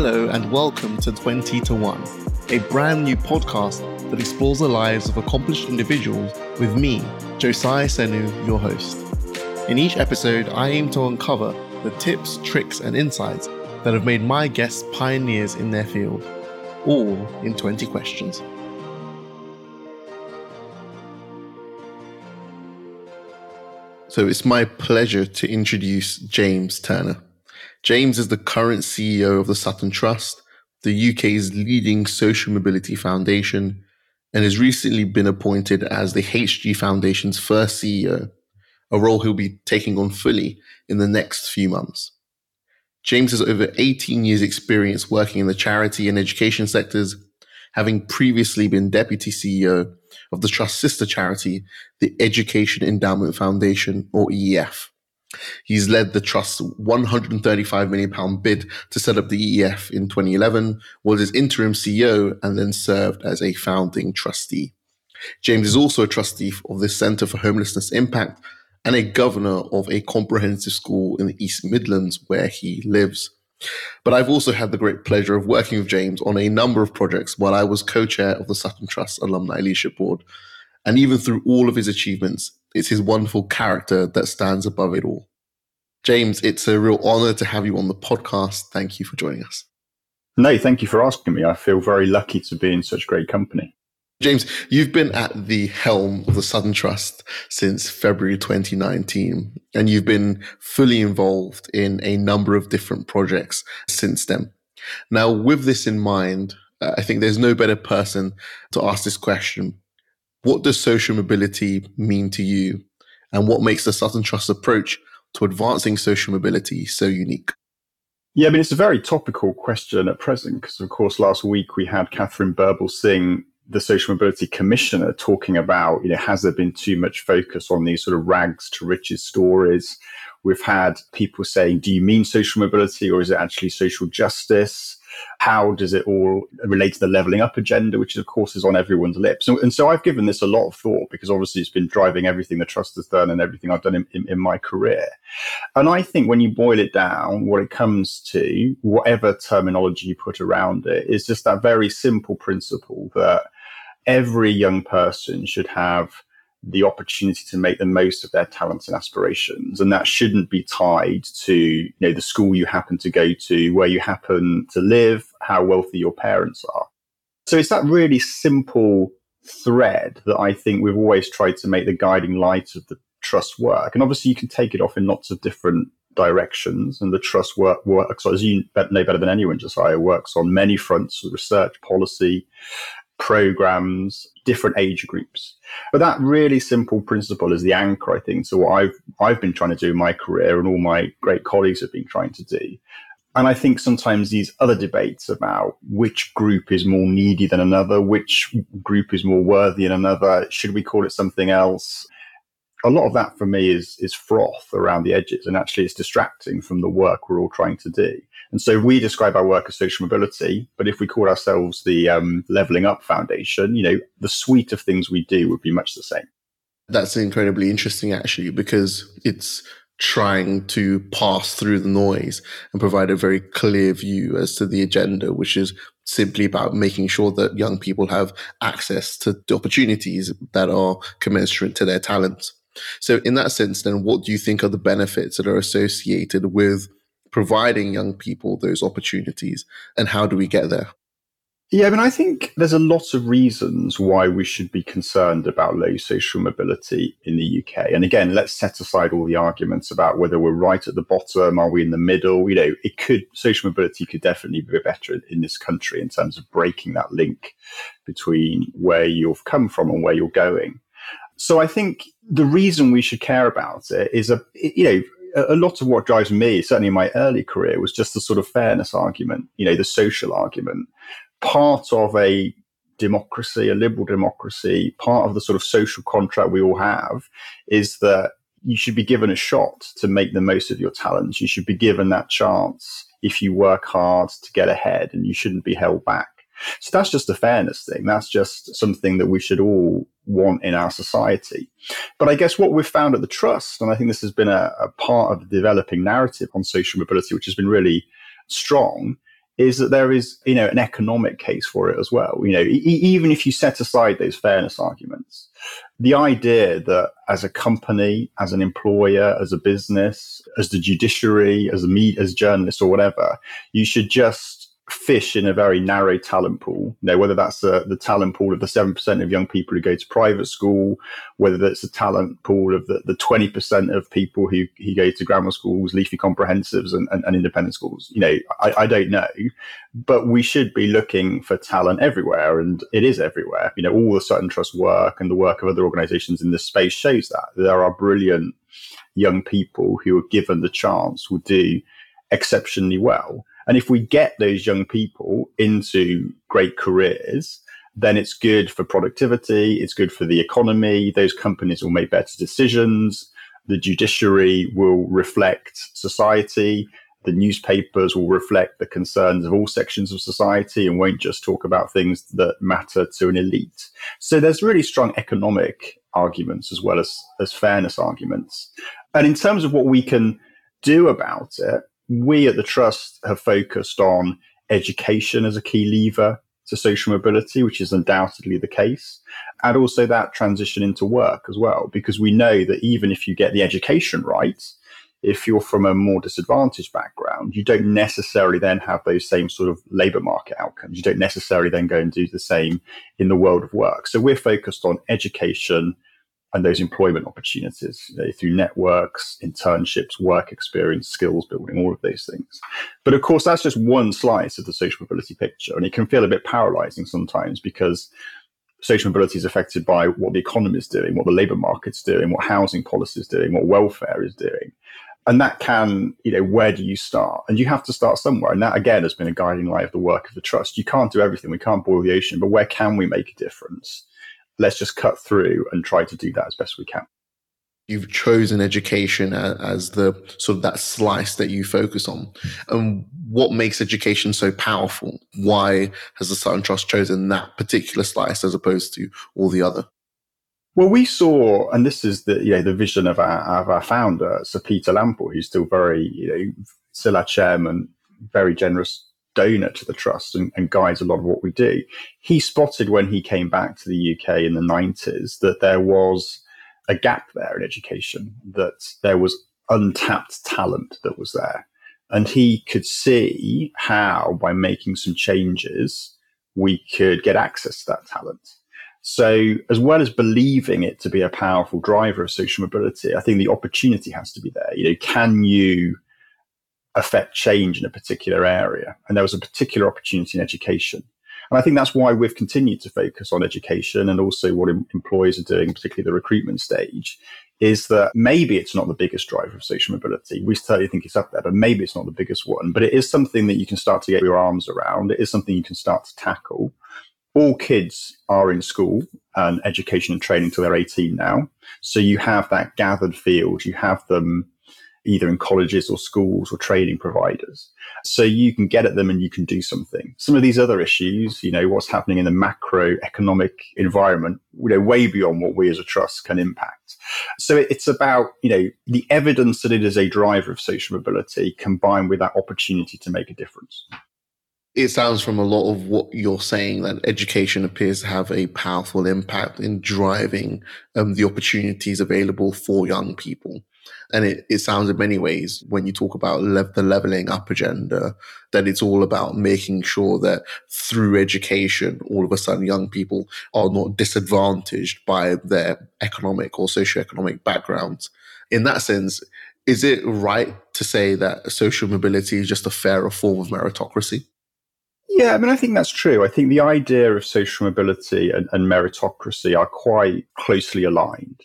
Hello, and welcome to 20 to 1, a brand new podcast that explores the lives of accomplished individuals with me, Josiah Senu, your host. In each episode, I aim to uncover the tips, tricks, and insights that have made my guests pioneers in their field, all in 20 questions. So it's my pleasure to introduce James Turner. James is the current CEO of the Sutton Trust, the UK's leading social mobility foundation, and has recently been appointed as the HG Foundation's first CEO, a role he'll be taking on fully in the next few months. James has over 18 years experience working in the charity and education sectors, having previously been deputy CEO of the Trust's sister charity, the Education Endowment Foundation, or EEF. He's led the Trust's 135 million pound bid to set up the EEF in 2011, was its interim CEO, and then served as a founding trustee. James is also a trustee of the Centre for Homelessness Impact and a governor of a comprehensive school in the East Midlands where he lives. But I've also had the great pleasure of working with James on a number of projects while I was co chair of the Sutton Trust Alumni Leadership Board. And even through all of his achievements, it's his wonderful character that stands above it all. James, it's a real honor to have you on the podcast. Thank you for joining us. No, thank you for asking me. I feel very lucky to be in such great company. James, you've been at the helm of the Sutton Trust since February 2019, and you've been fully involved in a number of different projects since then. Now, with this in mind, uh, I think there's no better person to ask this question. What does social mobility mean to you? And what makes the Sutton Trust approach to advancing social mobility so unique? Yeah, I mean, it's a very topical question at present because, of course, last week we had Katharine Singh, the social mobility commissioner talking about, you know, has there been too much focus on these sort of rags to riches stories? We've had people saying, do you mean social mobility or is it actually social justice? How does it all relate to the leveling up agenda, which of course is on everyone's lips? And, and so I've given this a lot of thought because obviously it's been driving everything the trust has done and everything I've done in, in, in my career. And I think when you boil it down, what it comes to, whatever terminology you put around it, is just that very simple principle that every young person should have the opportunity to make the most of their talents and aspirations. And that shouldn't be tied to you know the school you happen to go to where you happen to live how wealthy your parents are. So it's that really simple thread that i think we've always tried to make the guiding light of the trust work. And obviously you can take it off in lots of different directions and the trust work works as you know better than anyone josiah works on many fronts research policy programs, different age groups. But that really simple principle is the anchor, I think. So what I've I've been trying to do in my career and all my great colleagues have been trying to do. And I think sometimes these other debates about which group is more needy than another, which group is more worthy than another, should we call it something else? A lot of that for me is is froth around the edges and actually it's distracting from the work we're all trying to do. And so we describe our work as social mobility, but if we call ourselves the um, Leveling Up Foundation, you know, the suite of things we do would be much the same. That's incredibly interesting, actually, because it's trying to pass through the noise and provide a very clear view as to the agenda, which is simply about making sure that young people have access to the opportunities that are commensurate to their talents. So, in that sense, then, what do you think are the benefits that are associated with providing young people those opportunities and how do we get there? Yeah, I mean, I think there's a lot of reasons why we should be concerned about low social mobility in the UK. And again, let's set aside all the arguments about whether we're right at the bottom, are we in the middle? You know, it could, social mobility could definitely be better in this country in terms of breaking that link between where you've come from and where you're going. So I think the reason we should care about it is a, you know, a lot of what drives me, certainly in my early career, was just the sort of fairness argument, you know, the social argument. Part of a democracy, a liberal democracy, part of the sort of social contract we all have is that you should be given a shot to make the most of your talents. You should be given that chance if you work hard to get ahead and you shouldn't be held back. So that's just a fairness thing. That's just something that we should all want in our society. But I guess what we've found at the Trust, and I think this has been a, a part of the developing narrative on social mobility, which has been really strong, is that there is, you know, an economic case for it as well. You know, e- even if you set aside those fairness arguments, the idea that as a company, as an employer, as a business, as the judiciary, as a media, as journalists or whatever, you should just fish in a very narrow talent pool. You know, whether that's uh, the talent pool of the 7% of young people who go to private school, whether that's a talent pool of the, the 20% of people who, who go to grammar schools, leafy comprehensives and, and, and independent schools. You know, I, I, don't know, but we should be looking for talent everywhere and it is everywhere. You know, all the Sutton Trust work and the work of other organizations in this space shows that there are brilliant young people who are given the chance will do exceptionally well and if we get those young people into great careers, then it's good for productivity, it's good for the economy, those companies will make better decisions, the judiciary will reflect society, the newspapers will reflect the concerns of all sections of society and won't just talk about things that matter to an elite. So there's really strong economic arguments as well as, as fairness arguments. And in terms of what we can do about it, we at the Trust have focused on education as a key lever to social mobility, which is undoubtedly the case, and also that transition into work as well, because we know that even if you get the education right, if you're from a more disadvantaged background, you don't necessarily then have those same sort of labor market outcomes. You don't necessarily then go and do the same in the world of work. So we're focused on education, and those employment opportunities you know, through networks, internships, work experience, skills building, all of those things. But of course, that's just one slice of the social mobility picture. And it can feel a bit paralyzing sometimes because social mobility is affected by what the economy is doing, what the labor market's doing, what housing policy is doing, what welfare is doing. And that can, you know, where do you start? And you have to start somewhere. And that, again, has been a guiding light of the work of the trust. You can't do everything. We can't boil the ocean, but where can we make a difference? Let's just cut through and try to do that as best we can. You've chosen education as the sort of that slice that you focus on. And what makes education so powerful? Why has the Sutton Trust chosen that particular slice as opposed to all the other? Well, we saw, and this is the you know the vision of our of our founder, Sir Peter Lampl, who's still very you know still our chairman, very generous donor to the trust and, and, guides a lot of what we do. He spotted when he came back to the UK in the 90s that there was a gap there in education, that there was untapped talent that was there. And he could see how, by making some changes, we could get access to that talent. So, as well as believing it to be a powerful driver of social mobility, I think the opportunity has to be there. You know, can you affect change in a particular area. And there was a particular opportunity in education. And I think that's why we've continued to focus on education and also what em- employers are doing, particularly the recruitment stage, is that maybe it's not the biggest driver of social mobility. We certainly think it's up there, but maybe it's not the biggest one. But it is something that you can start to get your arms around. It is something you can start to tackle. All kids are in school and education and training till they're 18 now. So you have that gathered field. You have them either in colleges or schools or training providers. So you can get at them and you can do something. Some of these other issues, you know, what's happening in the macroeconomic environment, you know, way beyond what we as a trust can impact. So it's about, you know, the evidence that it is a driver of social mobility combined with that opportunity to make a difference it sounds from a lot of what you're saying that education appears to have a powerful impact in driving um, the opportunities available for young people. And it, it sounds in many ways, when you talk about the leveling up agenda, that it's all about making sure that through education, all of a sudden young people are not disadvantaged by their economic or socioeconomic backgrounds. In that sense, is it right to say that social mobility is just a fairer form of meritocracy? Yeah, I mean, I think that's true. I think the idea of social mobility and, and meritocracy are quite closely aligned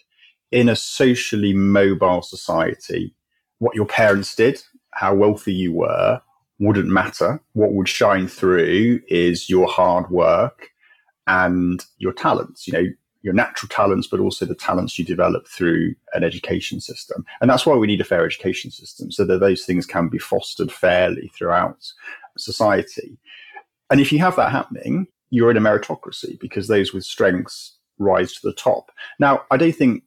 in a socially mobile society, what your parents did, how wealthy you were, wouldn't matter. What would shine through is your hard work and your talents, you know, your natural talents, but also the talents you develop through an education system. And that's why we need a fair education system so that those things can be fostered fairly throughout society. And if you have that happening, you're in a meritocracy because those with strengths rise to the top. Now, I don't think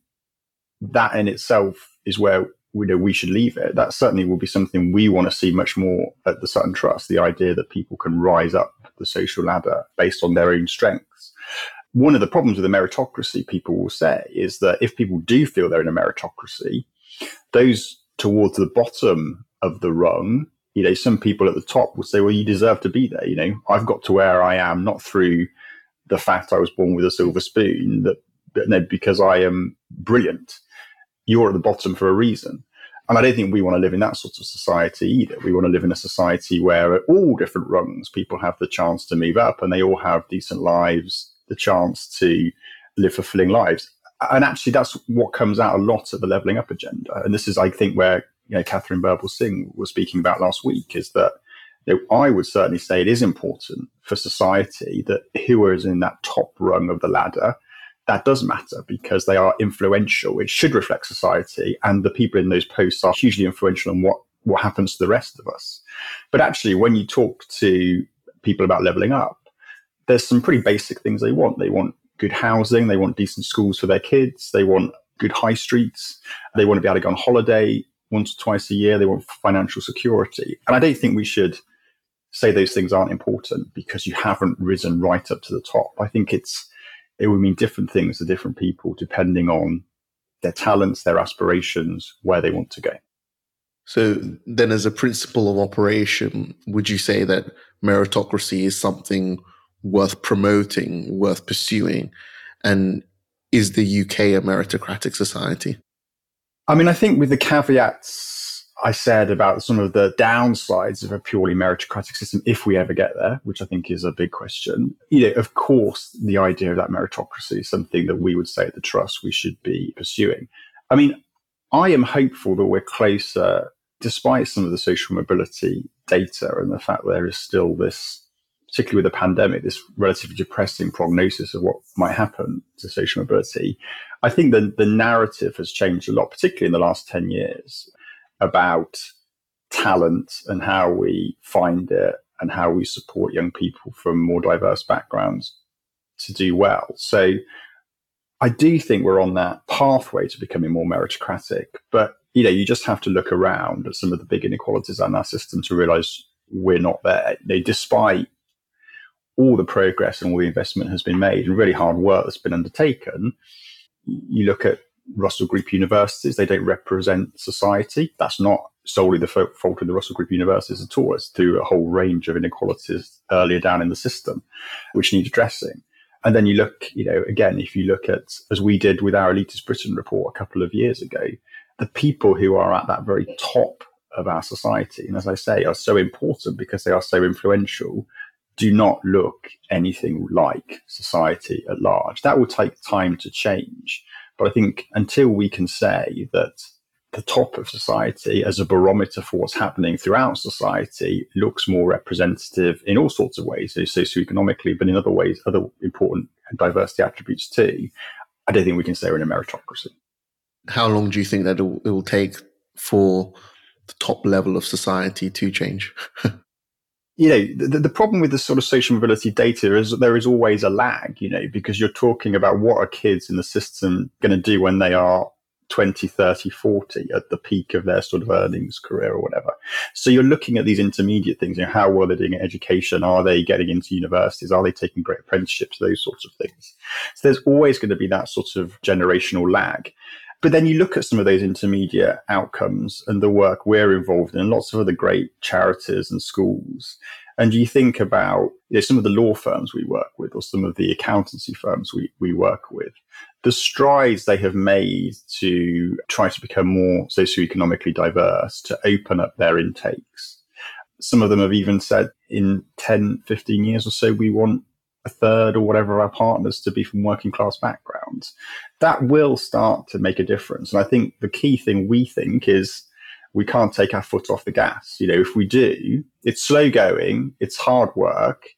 that in itself is where we know we should leave it. That certainly will be something we want to see much more at the Sutton Trust. The idea that people can rise up the social ladder based on their own strengths. One of the problems with the meritocracy, people will say, is that if people do feel they're in a meritocracy, those towards the bottom of the rung, you know, some people at the top will say, well, you deserve to be there. You know, I've got to where I am, not through the fact I was born with a silver spoon, that, because I am brilliant. You're at the bottom for a reason. And I don't think we want to live in that sort of society either. We want to live in a society where at all different rungs, people have the chance to move up and they all have decent lives, the chance to live fulfilling lives. And actually, that's what comes out a lot of the leveling up agenda. And this is, I think, where you know Katharine Birbalsingh was speaking about last week is that you know, I would certainly say it is important for society that who is in that top rung of the ladder that does matter because they are influential. It should reflect society, and the people in those posts are hugely influential on what what happens to the rest of us. But actually, when you talk to people about leveling up, there's some pretty basic things they want. They want good housing, they want decent schools for their kids, they want good high streets, they want to be able to go on holiday once or twice a year, they want financial security. And I don't think we should say those things aren't important because you haven't risen right up to the top. I think it's it would mean different things to different people depending on their talents, their aspirations, where they want to go. So, then as a principle of operation, would you say that meritocracy is something worth promoting, worth pursuing? And is the UK a meritocratic society? I mean, I think with the caveats I said about some of the downsides of a purely meritocratic system, if we ever get there, which I think is a big question. You know, of course, the idea of that meritocracy is something that we would say at the trust we should be pursuing. I mean, I am hopeful that we're closer, despite some of the social mobility data and the fact there is still this, particularly with the pandemic, this relatively depressing prognosis of what might happen to social mobility. I think that the narrative has changed a lot, particularly in the last 10 years about talent and how we find it and how we support young people from more diverse backgrounds to do well. So I do think we're on that pathway to becoming more meritocratic, but you know, you just have to look around at some of the big inequalities in our system to realize we're not there. You know, despite all the progress and all the investment has been made and really hard work that's been undertaken, you look at Russell Group universities. They don't represent society. That's not solely the fault of the Russell Group universities at all. It's through a whole range of inequalities earlier down in the system, which need addressing. And then you look, you know, again, if you look at, as we did with our Elitist Britain report a couple of years ago, the people who are at that very top of our society, and as I say, are so important because they are so influential, do not look anything like society at large. That will take time to change. But I think until we can say that the top of society as a barometer for what's happening throughout society looks more representative in all sorts of ways, so socioeconomically, but in other ways, other important diversity attributes too. I don't think we can say we're in a meritocracy. How long do you think that it will, it will take for the top level of society to change? you know, the, the problem with the sort of social mobility data is that there is always a lag, you know, because you're talking about what are kids in the system going to do when they are 20, 30, 40 at the peak of their sort of earnings career or whatever. So you're looking at these intermediate things, you know, how well they're doing at education. Are they getting into universities? Are they taking great apprenticeships? Those sorts of things. So there's always going to be that sort of generational lag. But then you look at some of those intermediate outcomes and the work we're involved in, and lots of other great charities and schools. And you think about you know, some of the law firms we work with or some of the accountancy firms we, we work with, the strides they have made to try to become more socioeconomically diverse, to open up their intakes. Some of them have even said in 10, 15 years or so, we want a third or whatever of our partners to be from working class backgrounds. That will start to make a difference. And I think the key thing we think is we can't take our foot off the gas. You know, if we do, it's slow going, it's hard work,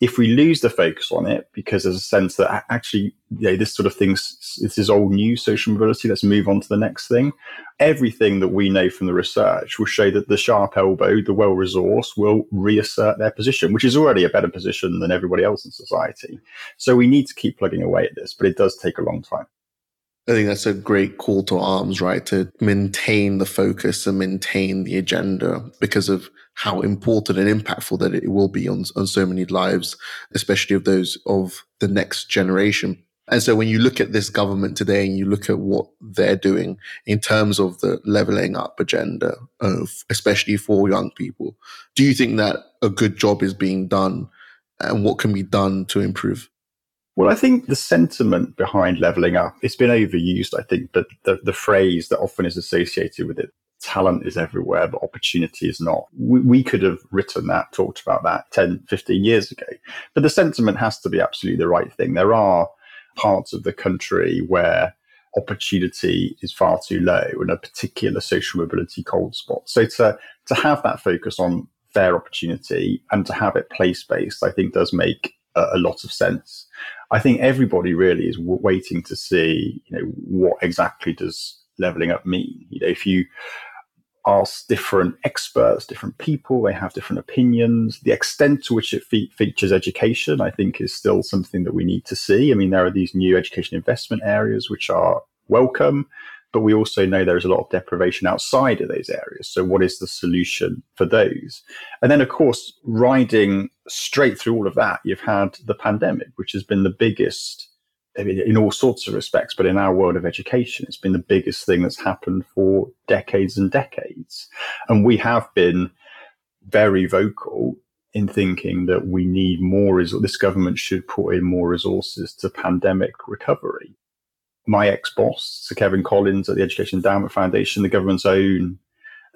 if we lose the focus on it because there's a sense that actually you know, this sort of thing this is all new social mobility let's move on to the next thing. Everything that we know from the research will show that the sharp elbow the well resourced will reassert their position which is already a better position than everybody else in society. So we need to keep plugging away at this but it does take a long time. I think that's a great call to arms, right? To maintain the focus and maintain the agenda because of how important and impactful that it will be on, on so many lives, especially of those of the next generation. And so when you look at this government today and you look at what they're doing in terms of the leveling up agenda of, especially for young people, do you think that a good job is being done and what can be done to improve? Well, I think the sentiment behind leveling up, it's been overused, I think, but the, the phrase that often is associated with it, talent is everywhere, but opportunity is not. We, we, could have written that, talked about that 10, 15 years ago. But the sentiment has to be absolutely the right thing. There are parts of the country where opportunity is far too low and a particular social mobility cold spot. So to, to have that focus on fair opportunity and to have it place based, I think does make a, a lot of sense. I think everybody really is w- waiting to see, you know, what exactly does leveling up mean? You know, if you ask different experts, different people, they have different opinions. The extent to which it fe- features education, I think, is still something that we need to see. I mean, there are these new education investment areas which are welcome, but we also know there is a lot of deprivation outside of those areas. So, what is the solution for those? And then, of course, riding straight through all of that, you've had the pandemic, which has been the biggest in all sorts of respects, but in our world of education, it's been the biggest thing that's happened for decades and decades. And we have been very vocal in thinking that we need more, this government should put in more resources to pandemic recovery. My ex boss, Sir Kevan Collins at the Education Endowment Foundation, the government's own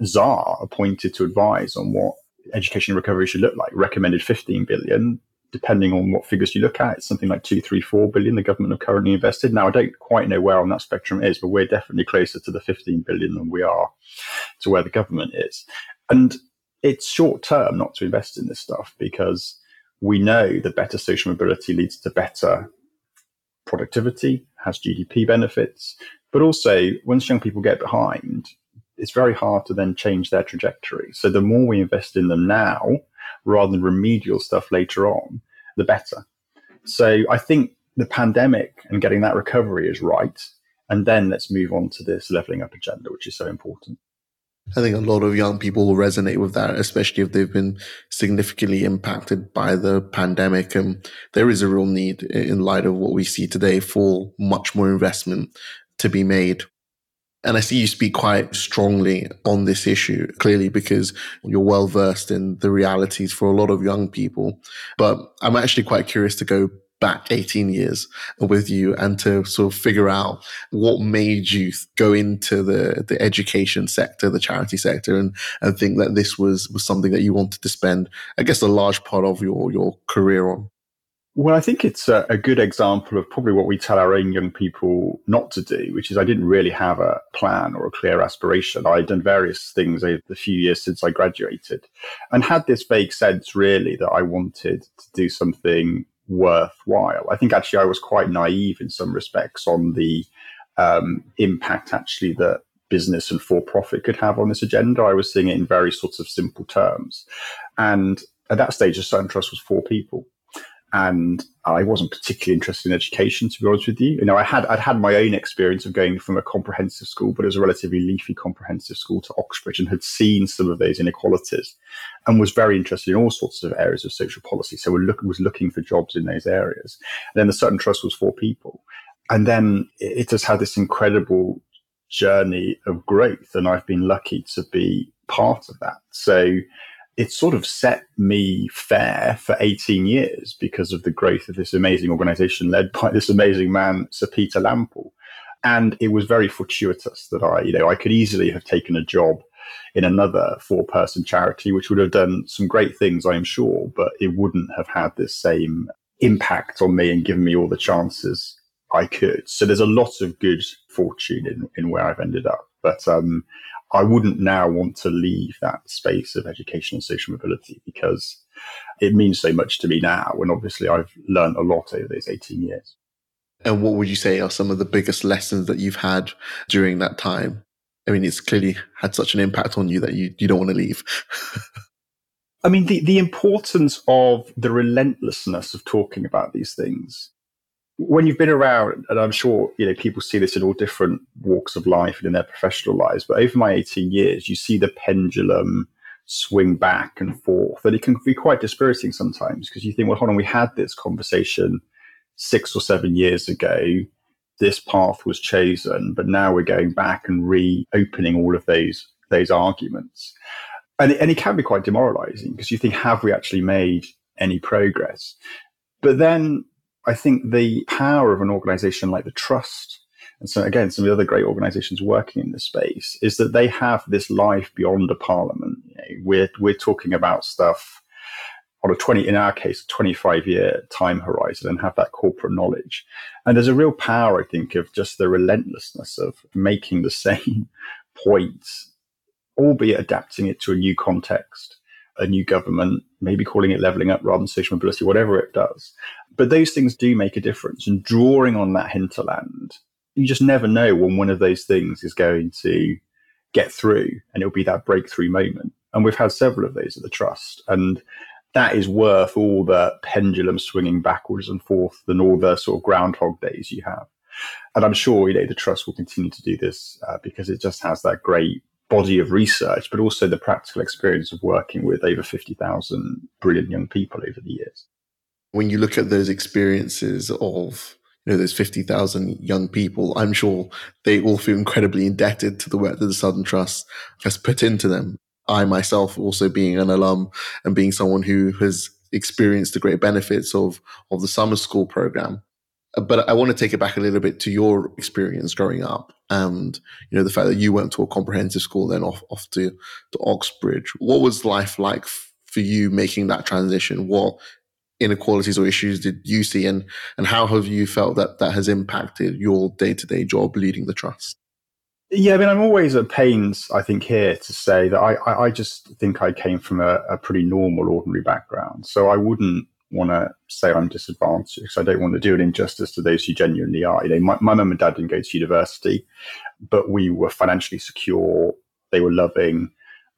czar appointed to advise on what education recovery should look like, recommended 15 billion depending on what figures you look at, it's something like two, three, four billion the government have currently invested. Now, I don't quite know where on that spectrum is, but we're definitely closer to the 15 billion than we are to where the government is. And it's short term not to invest in this stuff because we know that better social mobility leads to better productivity, has GDP benefits, but also once young people get behind, it's very hard to then change their trajectory. So the more we invest in them now, rather than remedial stuff later on, the better. So I think the pandemic and getting that recovery is right. And then let's move on to this leveling up agenda, which is so important. I think a lot of young people will resonate with that, especially if they've been significantly impacted by the pandemic. And there is a real need in light of what we see today for much more investment to be made and I see you speak quite strongly on this issue, clearly because you're well versed in the realities for a lot of young people. But I'm actually quite curious to go back 18 years with you and to sort of figure out what made you go into the, the education sector, the charity sector, and, and think that this was, was something that you wanted to spend, I guess, a large part of your, your career on. Well, I think it's a, a, good example of probably what we tell our own young people not to do, which is I didn't really have a plan or a clear aspiration. I'd done various things over the few years since I graduated and had this vague sense really that I wanted to do something worthwhile. I think actually I was quite naive in some respects on the um, impact actually that business and for profit could have on this agenda. I was seeing it in very sorts of simple terms. And at that stage, the Sutton Trust was four people and I wasn't particularly interested in education, to be honest with you. You know, I had I'd had my own experience of going from a comprehensive school, but it was a relatively leafy comprehensive school to Oxbridge, and had seen some of those inequalities, and was very interested in all sorts of areas of social policy. So look, was looking for jobs in those areas. And then the Sutton Trust was four people, and then it has had this incredible journey of growth, and I've been lucky to be part of that. So it sort of set me fair for 18 years because of the growth of this amazing organization led by this amazing man, Sir Peter Lampl. And it was very fortuitous that I, you know, I could easily have taken a job in another four person charity, which would have done some great things, I'm sure, but it wouldn't have had this same impact on me and given me all the chances I could. So there's a lot of good fortune in, in where I've ended up. But um, I wouldn't now want to leave that space of education and social mobility because it means so much to me now. And obviously, I've learned a lot over those 18 years. And what would you say are some of the biggest lessons that you've had during that time? I mean, it's clearly had such an impact on you that you, you don't want to leave. I mean, the, the importance of the relentlessness of talking about these things when you've been around, and I'm sure you know people see this in all different walks of life and in their professional lives, but over my 18 years, you see the pendulum swing back and forth, and it can be quite dispiriting sometimes because you think, well, hold on, we had this conversation six or seven years ago. This path was chosen, but now we're going back and reopening all of those those arguments, and it, and it can be quite demoralising because you think, have we actually made any progress? But then I think the power of an organization like the Trust, and so again, some of the other great organizations working in this space, is that they have this life beyond a parliament. You know, we're, we're talking about stuff on a 20, in our case, 25 year time horizon and have that corporate knowledge. And there's a real power, I think, of just the relentlessness of making the same points, albeit adapting it to a new context a new government, maybe calling it leveling up rather than social mobility, whatever it does. But those things do make a difference. And drawing on that hinterland, you just never know when one of those things is going to get through and it'll be that breakthrough moment. And we've had several of those at the Trust. And that is worth all the pendulum swinging backwards and forth and all the sort of groundhog days you have. And I'm sure, you know, the Trust will continue to do this uh, because it just has that great body of research, but also the practical experience of working with over 50,000 brilliant young people over the years. When you look at those experiences of you know those 50,000 young people, I'm sure they all feel incredibly indebted to the work that the Sutton Trust has put into them. I myself also being an alum and being someone who has experienced the great benefits of of the summer school program uh, but I want to take it back a little bit to your experience growing up and you know the fact that you went to a comprehensive school then off off to, to Oxbridge. What was life like for you making that transition? What inequalities or issues did you see and and how have you felt that that has impacted your day-to-day job leading the trust? Yeah, I mean, I'm always at pains, I think, here to say that I, I, just think I came from a, a pretty normal, ordinary background. So I wouldn't want to say I'm disadvantaged because I don't want to do an injustice to those who genuinely are. You know, my, my mum and dad didn't go to university, but we were financially secure. They were loving.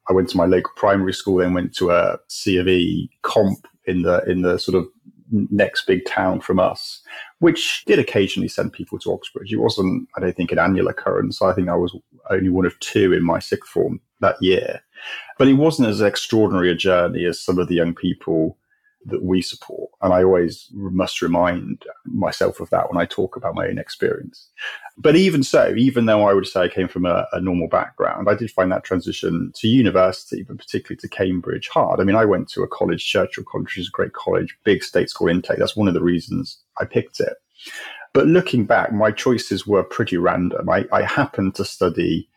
I went to my local primary school, then went to a C of E comp in the in the sort of next big town from us, which did occasionally send people to Oxbridge. It wasn't, I don't think, an annual occurrence. I think I was only one of two in my sixth form that year. But it wasn't as extraordinary a journey as some of the young people that we support. And I always must remind myself of that when I talk about my own experience. But even so, even though I would say I came from a, a, normal background, I did find that transition to university, but particularly to Cambridge, hard. I mean, I went to a college, Churchill College, which is a great college, big state school intake. That's one of the reasons I picked it. But looking back, my choices were pretty random. I, I happened to study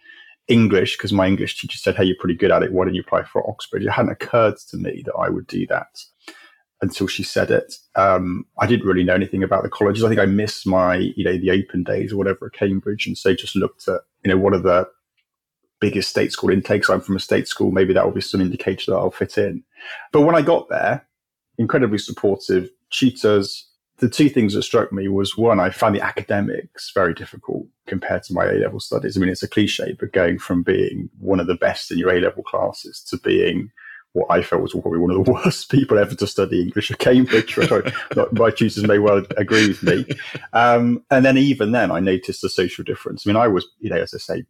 English because my English teacher said, Hey, you're pretty good at it. Why don't you apply for Oxbridge? It hadn't occurred to me that I would do that until she said it. Um, I didn't really know anything about the colleges. I think I missed my, you know, the open days or whatever at Cambridge. And so just looked at, you know, what are the biggest state school intakes? I'm from a state school. Maybe that will be some indicator that I'll fit in. But when I got there, incredibly supportive tutors. The two things that struck me was one, I found the academics very difficult compared to my A level studies. I mean, it's a cliche, but going from being one of the best in your A level classes to being what I felt was probably one of the worst people ever to study English at Cambridge. my tutors may well agree with me. Um, and then even then, I noticed the social difference. I mean, I was, you know, as I say,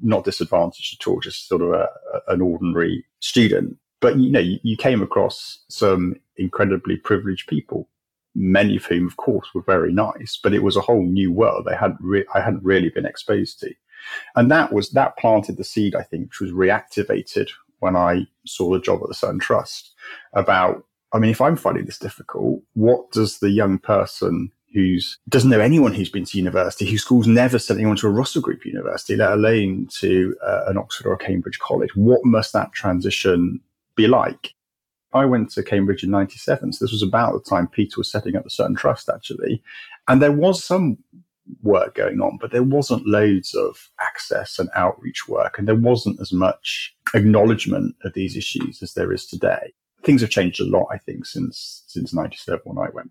not disadvantaged at all, just sort of a, a, an ordinary student. But you know, you, you, came across some incredibly privileged people, many of whom, of course, were very nice. But it was a whole new world they hadn't re- I hadn't really been exposed to, and that was that planted the seed, I think, which was reactivated when I saw the job at the Sutton Trust about, I mean, if I'm finding this difficult, what does the young person who's doesn't know anyone who's been to university, whose school's never sent anyone to a Russell Group university, let alone to uh, an Oxford or a Cambridge college, what must that transition be like? I went to Cambridge in 97. So this was about the time Peter was setting up the Sutton Trust, actually. And there was some work going on, but there wasn't loads of access and outreach work, and there wasn't as much acknowledgement of these issues as there is today. Things have changed a lot, I think, since since '97 when I went.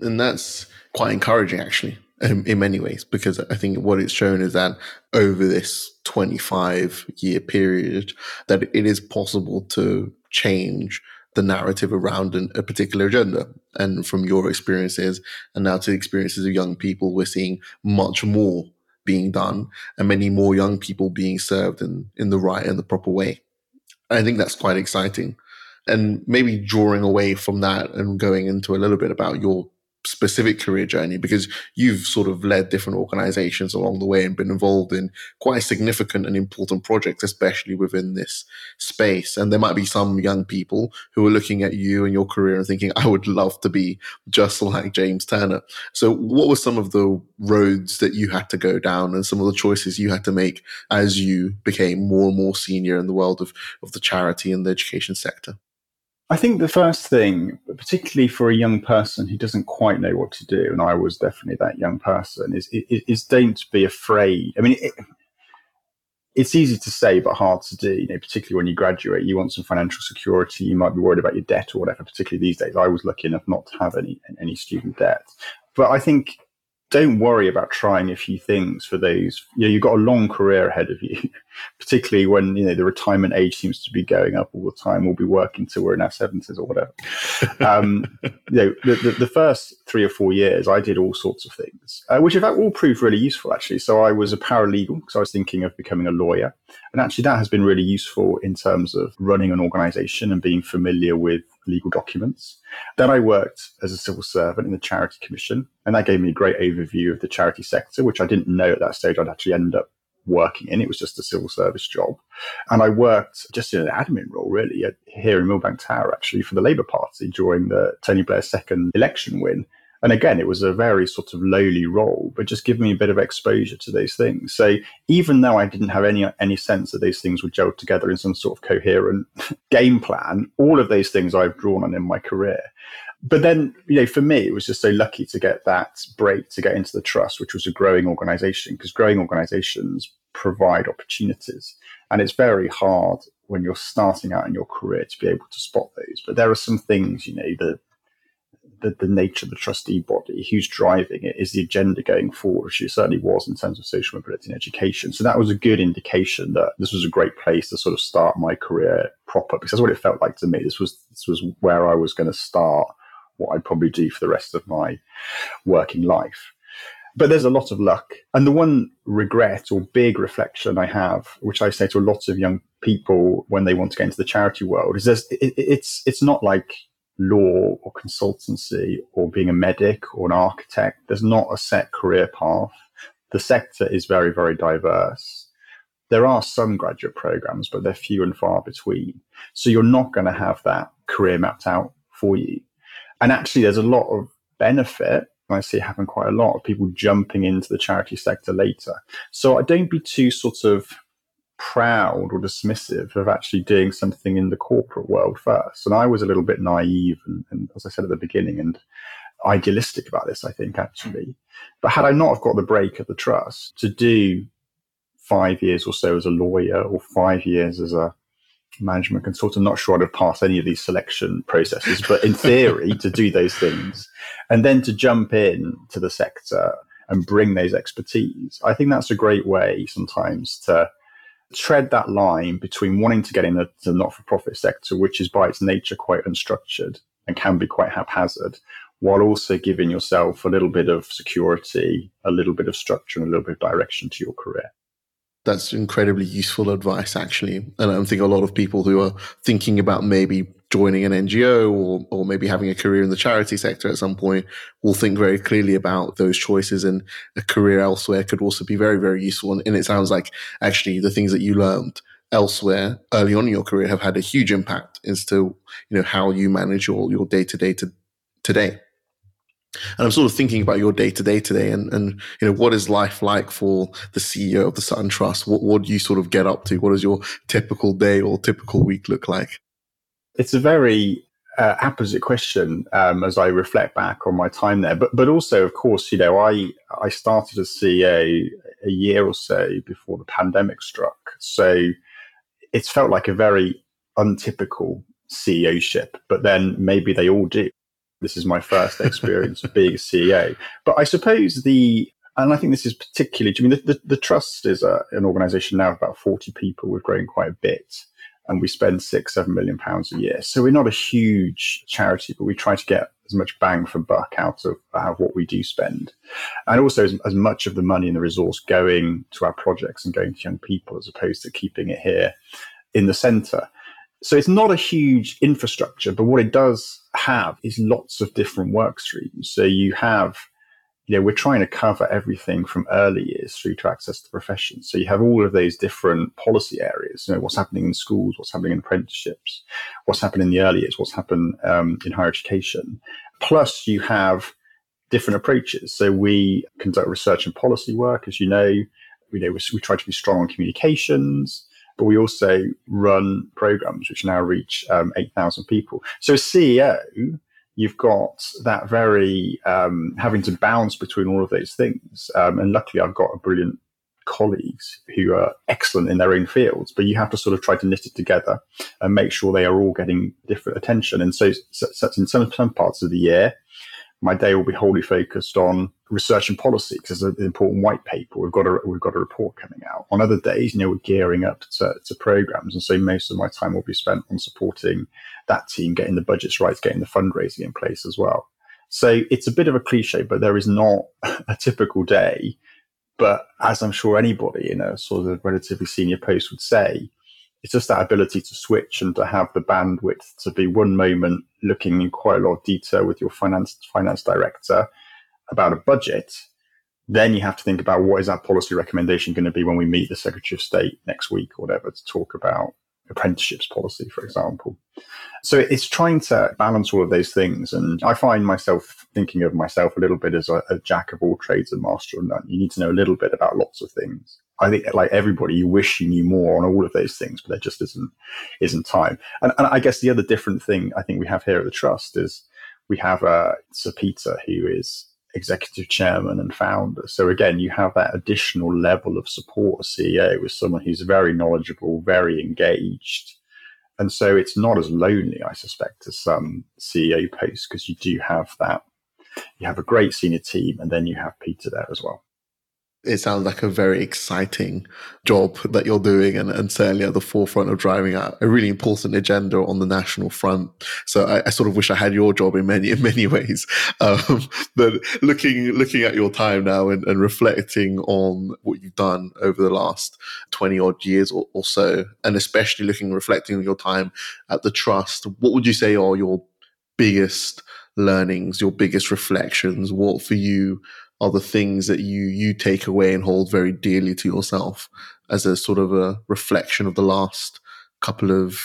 And that's quite encouraging, actually, in, in many ways, because I think what it's shown is that over this 25 year period, that it is possible to change the narrative around an, a particular agenda. And from your experiences and now to the experiences of young people, we're seeing much more being done and many more young people being served in, in the right and the proper way. I think that's quite exciting. And maybe drawing away from that and going into a little bit about your specific career journey because you've sort of led different organizations along the way and been involved in quite significant and important projects, especially within this space. And there might be some young people who are looking at you and your career and thinking, I would love to be just like James Turner. So, what were some of the roads that you had to go down and some of the choices you had to make as you became more and more senior in the world of, of the charity and the education sector? I think the first thing, particularly for a young person who doesn't quite know what to do, and I was definitely that young person, is is, is don't be afraid. I mean, it, it's easy to say but hard to do. You know, particularly when you graduate, you want some financial security. You might be worried about your debt or whatever. Particularly these days, I was lucky enough not to have any any student debt. But I think don't worry about trying a few things for those. You know, you've got a long career ahead of you, particularly when you know the retirement age seems to be going up all the time. We'll be working till we're in our seventies or whatever. um, you know, the, the, the, first three or four years, I did all sorts of things, uh, which in fact all proved really useful. Actually, so I was a paralegal because I was thinking of becoming a lawyer, and actually that has been really useful in terms of running an organisation and being familiar with legal documents. Then I worked as a civil servant in the Charity Commission, and that gave me a great overview of the charity sector, which I didn't know at that stage I'd actually end up working in. It was just a civil service job. And I worked just in an admin role, really, here in Millbank Tower, actually, for the Labour Party during the Tony Blair's second election win. And again, it was a very sort of lowly role, but just give me a bit of exposure to those things. So even though I didn't have any any sense that those things would gel together in some sort of coherent game plan, all of those things I've drawn on in my career. But then, you know, for me, it was just so lucky to get that break to get into the trust, which was a growing organization, because growing organizations provide opportunities. And it's very hard when you're starting out in your career to be able to spot those. But there are some things, you know, the the, the nature of the trustee body, who's driving it, is the agenda going forward, which it certainly was in terms of social mobility and education. So that was a good indication that this was a great place to sort of start my career proper, because that's what it felt like to me. This was this was where I was going to start what I'd probably do for the rest of my working life. But there's a lot of luck. And the one regret or big reflection I have, which I say to a lot of young people when they want to get into the charity world, is this, it, it's it's not like law or consultancy or being a medic or an architect. There's not a set career path. The sector is very, very diverse. There are some graduate programs, but they're few and far between. So you're not going to have that career mapped out for you. And actually, there's a lot of benefit. I see it happen quite a lot of people jumping into the charity sector later. So I don't be too sort of proud or dismissive of actually doing something in the corporate world first. And I was a little bit naive and, and, as I said at the beginning, and idealistic about this, I think, actually. But had I not have got the break of the trust to do five years or so as a lawyer or five years as a management consultant, not sure I'd have passed any of these selection processes, but in theory, to do those things and then to jump in to the sector and bring those expertise, I think that's a great way sometimes to tread that line between wanting to get in the, the not for profit sector, which is by its nature quite unstructured and can be quite haphazard, while also giving yourself a little bit of security, a little bit of structure, and a little bit of direction to your career. That's incredibly useful advice, actually. And I think a lot of people who are thinking about maybe joining an NGO or, or maybe having a career in the charity sector at some point will think very clearly about those choices and a career elsewhere could also be very, very useful. And, and it sounds like actually the things that you learned elsewhere early on in your career have had a huge impact as to, you know, how you manage your, your day to day to today. And I'm sort of thinking about your day to day today and, and, you know, what is life like for the CEO of the Sutton Trust? What, what do you sort of get up to? What does your typical day or typical week look like? It's a very uh, apposite question um, as I reflect back on my time there. But but also, of course, you know, I I started as CEO a year or so before the pandemic struck, so it's felt like a very untypical CEOship. But then maybe they all do. This is my first experience of being a CEO. But I suppose the and I think this is particularly. I mean, the, the, the trust is a, an organisation now of about forty people. We've grown quite a bit. and we spend six, seven million pounds a year. So we're not a huge charity, but we try to get as much bang for buck out of, out of what we do spend. And also as, as much of the money and the resource going to our projects and going to young people as opposed to keeping it here in the center. So it's not a huge infrastructure, but what it does have is lots of different work streams. So you have you know, we're trying to cover everything from early years through to access to professions. So you have all of those different policy areas. You know, what's happening in schools, what's happening in apprenticeships, what's happening in the early years, what's happened um, in higher education. Plus, you have different approaches. So we conduct research and policy work, as you know. You know, we, we try to be strong on communications, but we also run programs which now reach um, 8,000 people. So, as CEO, you've got that very um, having to bounce between all of those things. Um, and luckily, I've got a brilliant colleagues who are excellent in their own fields, but you have to sort of try to knit it together and make sure they are all getting different attention. And so, so in some, some parts of the year, my day will be wholly focused on research and policy because it's an important white paper. We've got a we've got a report coming out. On other days, you know, we're gearing up to, to programs, and so most of my time will be spent on supporting that team, getting the budgets right, getting the fundraising in place as well. So it's a bit of a cliche, but there is not a typical day. But as I'm sure anybody in a sort of relatively senior post would say, it's just that ability to switch and to have the bandwidth to be one moment looking in quite a lot of detail with your finance finance director about a budget. Then you have to think about what is that policy recommendation going to be when we meet the Secretary of State next week or whatever to talk about apprenticeships policy, for example. So it's trying to balance all of those things. And I find myself thinking of myself a little bit as a, a jack of all trades and master of none. You need to know a little bit about lots of things. I think, like everybody, you wish you knew more on all of those things, but there just isn't isn't time. And, and I guess the other different thing I think we have here at the trust is we have uh, Sir Peter, who is executive chairman and founder. So again, you have that additional level of support as CEO with someone who's very knowledgeable, very engaged. And so it's not as lonely, I suspect, as some CEO posts because you do have that. You have a great senior team, and then you have Peter there as well it sounds like a very exciting job that you're doing and, and certainly at the forefront of driving a, a really important agenda on the national front. So I, I, sort of wish I had your job in many, in many ways. Um, but looking, looking at your time now and, and, reflecting on what you've done over the last 20 odd years or, or so, and especially looking, reflecting on your time at the trust, what would you say are your biggest learnings, your biggest reflections? What for you are the things that you you take away and hold very dearly to yourself as a sort of a reflection of the last couple of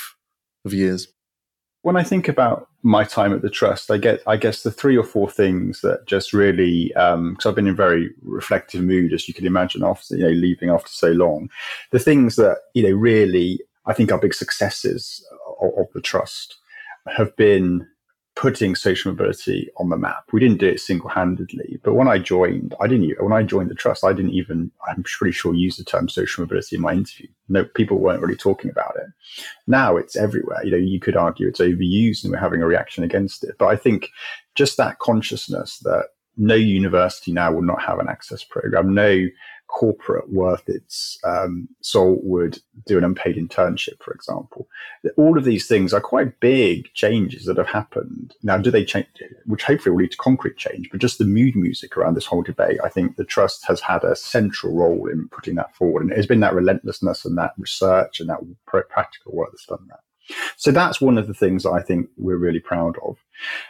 of years? When i think about my time at the trust i get i guess the three or four things that just really because um, i've been in very reflective mood as you can imagine after you know leaving after so long. The things that you know really i think are big successes of, of the trust have been putting social mobility on the map. We didn't do it single handedly, but when I joined, I didn't. When I joined the trust, I didn't even. I'm pretty sure use the term social mobility in my interview. No, people weren't really talking about it. Now it's everywhere. You know, you could argue it's overused, and we're having a reaction against it. But I think just that consciousness that no university now will not have an access program. No corporate worth its um, salt would do an unpaid internship, for example. All of these things are quite big changes that have happened. Now, do they change, which hopefully will lead to concrete change, but just the mood music around this whole debate, I think the Trust has had a central role in putting that forward. And it has been that relentlessness and that research and that practical work that's done that. So that's one of the things I think we're really proud of.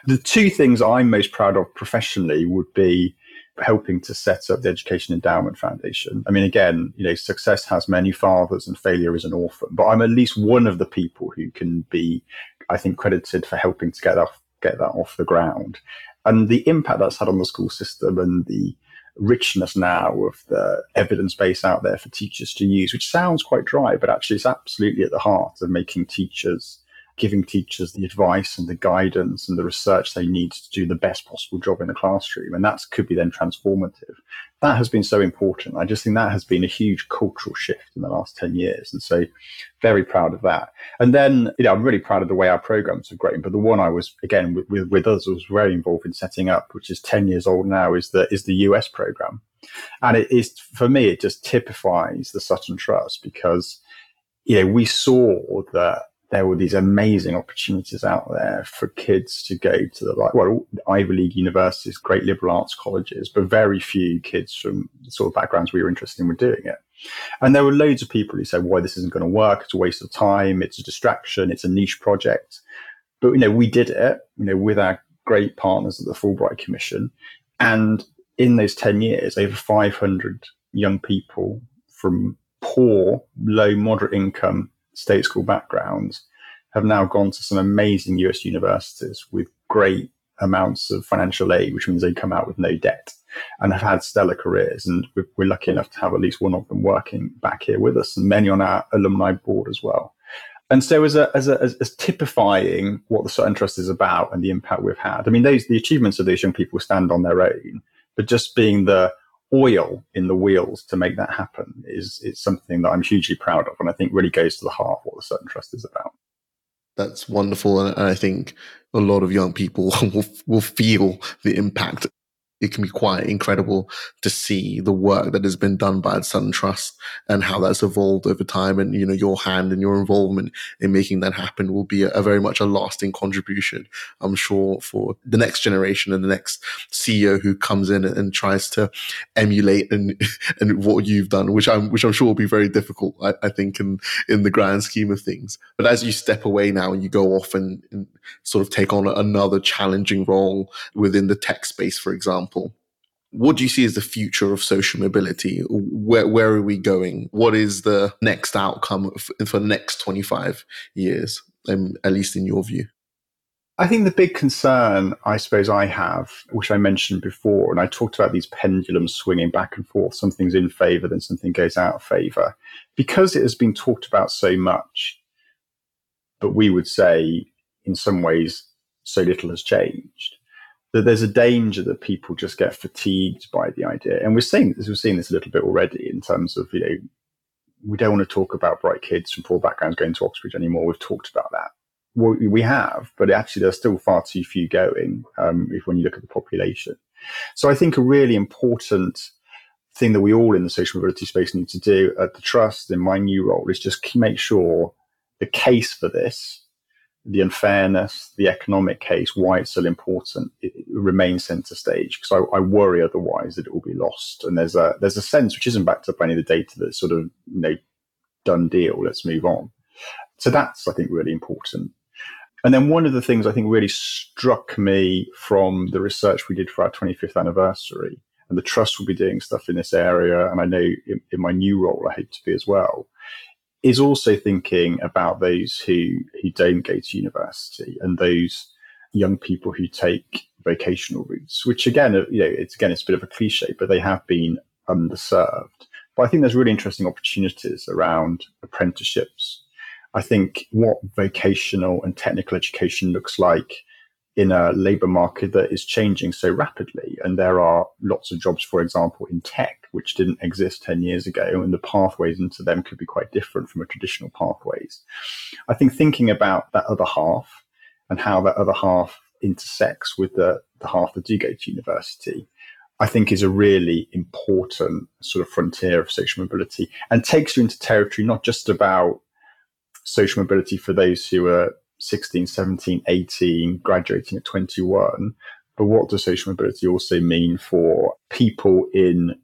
The two things I'm most proud of professionally would be helping to set up the Education Endowment Foundation. I mean, again, you know, success has many fathers and failure is an orphan, but I'm at least one of the people who can be, I think, credited for helping to get off, get that off the ground. And the impact that's had on the school system and the richness now of the evidence base out there for teachers to use, which sounds quite dry, but actually it's absolutely at the heart of making teachers giving teachers the advice and the guidance and the research they need to do the best possible job in the classroom. And that could be then transformative. That has been so important. I just think that has been a huge cultural shift in the last 10 years. And so very proud of that. And then, you know, I'm really proud of the way our programs have grown. But the one I was, again, with, with, with us was very involved in setting up, which is 10 years old now, is the, is the US program. And it is, for me, it just typifies the Sutton Trust because you know, we saw that there were these amazing opportunities out there for kids to go to the like well Ivy League universities, great liberal arts colleges, but very few kids from the sort of backgrounds we were interested in were doing it. And there were loads of people who said, "Why this isn't going to work? It's a waste of time. It's a distraction. It's a niche project." But you know, we did it. You know, with our great partners at the Fulbright Commission, and in those ten years, over five hundred young people from poor, low, moderate income state school backgrounds have now gone to some amazing US universities with great amounts of financial aid, which means they come out with no debt and have had stellar careers. And we're lucky enough to have at least one of them working back here with us and many on our alumni board as well. And so, as a, as a, as, as typifying what the Sutton Trust is about and the impact we've had, I mean, those the achievements of these young people stand on their own, but just being the oil in the wheels to make that happen is is something that I'm hugely proud of, and I think really goes to the heart of what the Sutton Trust is about. That's wonderful, and I think a lot of young people will will feel the impact it can be quite incredible to see the work that has been done by Sutton Trust and how that's evolved over time. And, you know, your hand and your involvement in making that happen will be a, a, very much a lasting contribution, I'm sure, for the next generation and the next CEO who comes in and, and tries to emulate and, and what you've done, which I'm, which I'm sure will be very difficult, I, I think, in, in the grand scheme of things. But as you step away now and you go off and, and sort of take on another challenging role within the tech space, for example. What do you see as the future of social mobility? Where, where are we going? What is the next outcome for, for the next 25 years, um, at least in your view? I think the big concern, I suppose, I have, which I mentioned before, and I talked about these pendulums swinging back and forth. Something's in favor, then something goes out of favor. Because it has been talked about so much, but we would say in some ways so little has changed that there's a danger that people just get fatigued by the idea. And we're seeing this, we're seeing this a little bit already in terms of, you know, we don't want to talk about bright kids from poor backgrounds going to Oxbridge anymore. We've talked about that. Well, we have, but actually there's still far too few going um, if when you look at the population. So I think a really important thing that we all in the social mobility space need to do at the trust in my new role is just make sure the case for this the unfairness, the economic case, why it's so important, it, it remains centre stage because I, I, worry otherwise that it will be lost. And there's a there's a sense which isn't backed up by any of the data that's sort of you know done deal. Let's move on. So that's I think really important. And then one of the things I think really struck me from the research we did for our 25th anniversary, and the trust will be doing stuff in this area, and I know in, in my new role I hope to be as well, is also thinking about those who who don't go to university and those young people who take vocational routes, which again, uh, you know, it's again it's a bit of a cliche, but they have been underserved. But I think there's really interesting opportunities around apprenticeships. I think what vocational and technical education looks like in a labor market that is changing so rapidly. And there are lots of jobs, for example, in tech, which didn't exist 10 years ago, and the pathways into them could be quite different from a traditional pathways. I think thinking about that other half and how that other half intersects with the, the half that do go to university, I think is a really important sort of frontier of social mobility and takes you into territory not just about social mobility for those who are 16, 17, 18, graduating at 21. But what does social mobility also mean for people in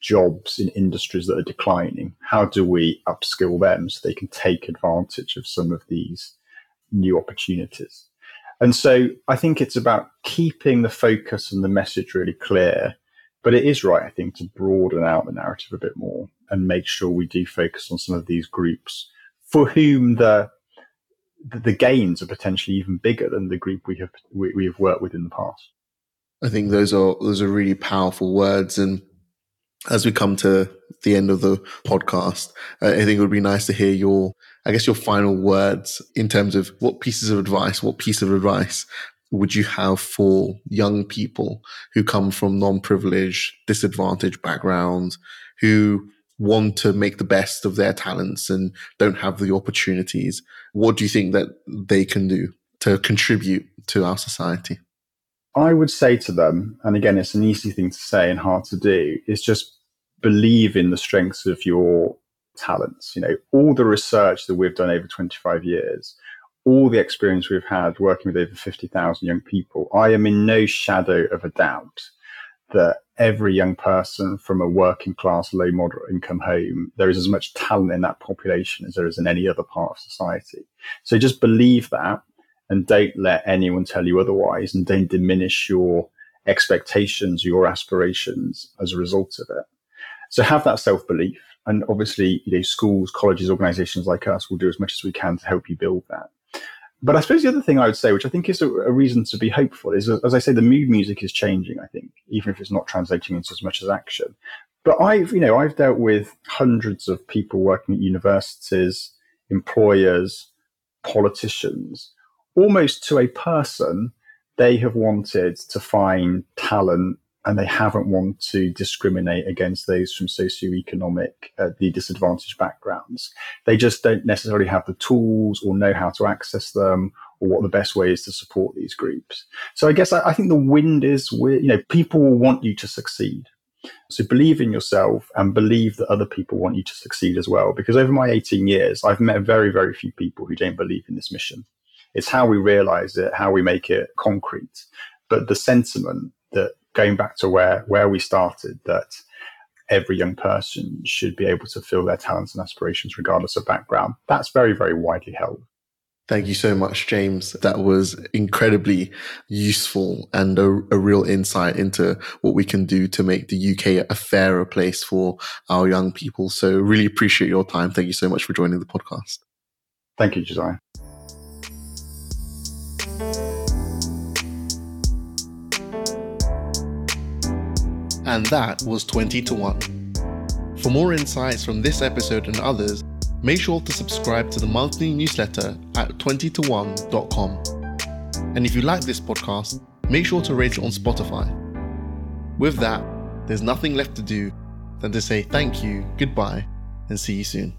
jobs in industries that are declining? How do we upskill them so they can take advantage of some of these new opportunities? And so I think it's about keeping the focus and the message really clear. But it is right, I think, to broaden out the narrative a bit more and make sure we do focus on some of these groups for whom the the gains are potentially even bigger than the group we have we, we have worked with in the past. I think those are those are really powerful words, and as we come to the end of the podcast, I think it would be nice to hear your, I guess, your final words in terms of what pieces of advice, what piece of advice would you have for young people who come from non-privileged, disadvantaged backgrounds, who want to make the best of their talents and don't have the opportunities, what do you think that they can do to contribute to our society? I would say to them, and again, it's an easy thing to say and hard to do, is just believe in the strengths of your talents. You know, all the research that we've done over 25 years, all the experience we've had working with over 50,000 young people, I am in no shadow of a doubt that every young person from a working class, low moderate income home, there is as much talent in that population as there is in any other part of society. So just believe that and don't let anyone tell you otherwise and don't diminish your expectations, your aspirations as a result of it. So have that self belief. And obviously, you know, schools, colleges, organizations like us will do as much as we can to help you build that. But I suppose the other thing I would say, which I think is a, a, reason to be hopeful, is as I say, the mood music is changing. I think, even if it's not translating into as much as action. But I've, you know, I've dealt with hundreds of people working at universities, employers, politicians, almost to a person. They have wanted to find talent and they haven't wanted to discriminate against those from socioeconomic, uh, the disadvantaged backgrounds. They just don't necessarily have the tools or know how to access them or what the best way is to support these groups. So I guess I, I think the wind is you know, people will want you to succeed. So believe in yourself and believe that other people want you to succeed as well. Because over my 18 years, I've met very, very few people who don't believe in this mission. It's how we realize it, how we make it concrete. But the sentiment that going back to where where we started that every young person should be able to feel their talents and aspirations regardless of background that's very very widely held Thank you so much, James. That was incredibly useful and a, a, real insight into what we can do to make the UK a fairer place for our young people. So, really appreciate your time. Thank you so much for joining the podcast. Thank you, Josiah. And that was 20 to 1. For more insights from this episode and others, make sure to subscribe to the monthly newsletter at 20to1.com. And if you like this podcast, make sure to rate it on Spotify. With that, there's nothing left to do than to say thank you, goodbye, and see you soon.